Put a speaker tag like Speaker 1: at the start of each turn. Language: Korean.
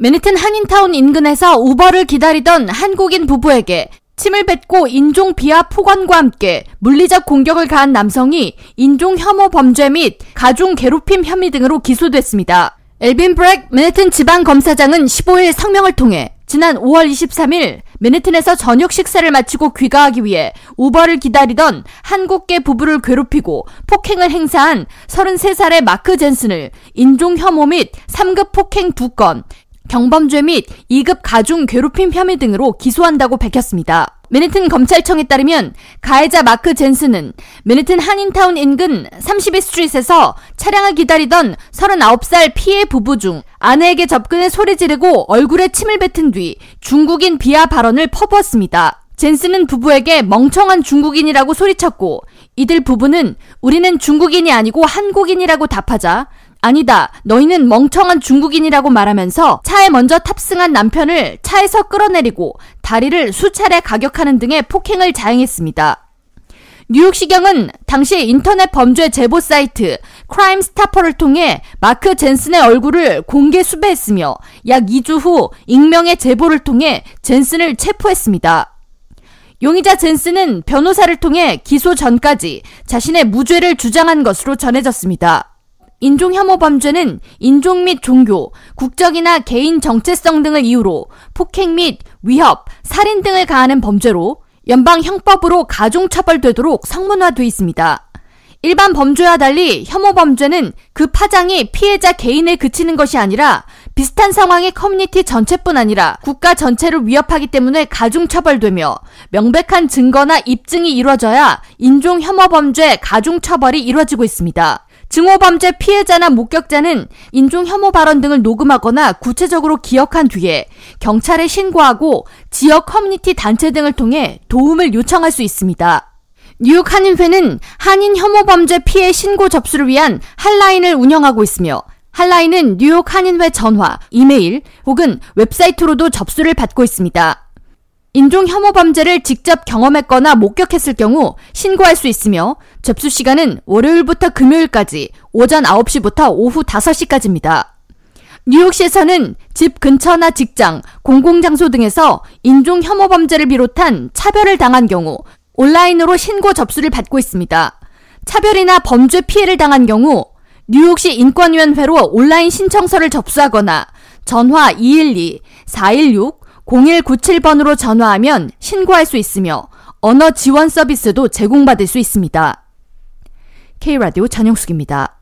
Speaker 1: 맨해튼 한인타운 인근에서 우버를 기다리던 한국인 부부에게 침을 뱉고 인종 비하 폭언과 함께 물리적 공격을 가한 남성이 인종 혐오 범죄 및 가중 괴롭힘 혐의 등으로 기소됐습니다. 엘빈 브렉 맨해튼 지방 검사장은 15일 성명을 통해 지난 5월 23일 맨해튼에서 저녁 식사를 마치고 귀가하기 위해 우버를 기다리던 한국계 부부를 괴롭히고 폭행을 행사한 33살의 마크 젠슨을 인종 혐오 및 3급 폭행 2건, 경범죄 및 2급 가중 괴롭힘 혐의 등으로 기소한다고 밝혔습니다. 맨해튼 검찰청에 따르면 가해자 마크 젠슨은 맨해튼 한인타운 인근 32 스트릿에서 차량을 기다리던 39살 피해 부부 중 아내에게 접근해 소리 지르고 얼굴에 침을 뱉은 뒤 중국인 비하 발언을 퍼부었습니다. 젠슨은 부부에게 멍청한 중국인이라고 소리쳤고 이들 부부는 우리는 중국인이 아니고 한국인이라고 답하자 아니다. 너희는 멍청한 중국인이라고 말하면서 차에 먼저 탑승한 남편을 차에서 끌어내리고 다리를 수차례 가격하는 등의 폭행을 자행했습니다. 뉴욕시경은 당시 인터넷 범죄 제보 사이트 Crime Stopper를 통해 마크 젠슨의 얼굴을 공개 수배했으며 약 2주 후 익명의 제보를 통해 젠슨을 체포했습니다. 용의자 젠슨은 변호사를 통해 기소 전까지 자신의 무죄를 주장한 것으로 전해졌습니다. 인종 혐오 범죄는 인종 및 종교, 국적이나 개인 정체성 등을 이유로 폭행 및 위협, 살인 등을 가하는 범죄로 연방 형법으로 가중 처벌되도록 성문화돼 있습니다. 일반 범죄와 달리 혐오 범죄는 그 파장이 피해자 개인에 그치는 것이 아니라 비슷한 상황의 커뮤니티 전체뿐 아니라 국가 전체를 위협하기 때문에 가중 처벌되며 명백한 증거나 입증이 이루어져야 인종 혐오 범죄 가중 처벌이 이루어지고 있습니다. 증오범죄 피해자나 목격자는 인종 혐오 발언 등을 녹음하거나 구체적으로 기억한 뒤에 경찰에 신고하고 지역 커뮤니티 단체 등을 통해 도움을 요청할 수 있습니다. 뉴욕 한인회는 한인 혐오 범죄 피해 신고 접수를 위한 핫라인을 운영하고 있으며 핫라인은 뉴욕 한인회 전화, 이메일 혹은 웹사이트로도 접수를 받고 있습니다. 인종 혐오 범죄를 직접 경험했거나 목격했을 경우 신고할 수 있으며 접수 시간은 월요일부터 금요일까지 오전 9시부터 오후 5시까지입니다. 뉴욕시에서는 집 근처나 직장, 공공장소 등에서 인종 혐오 범죄를 비롯한 차별을 당한 경우 온라인으로 신고 접수를 받고 있습니다. 차별이나 범죄 피해를 당한 경우 뉴욕시 인권위원회로 온라인 신청서를 접수하거나 전화 212 416 0197번으로 전화하면 신고할 수 있으며 언어 지원 서비스도 제공받을 수 있습니다. K라디오 전영숙입니다.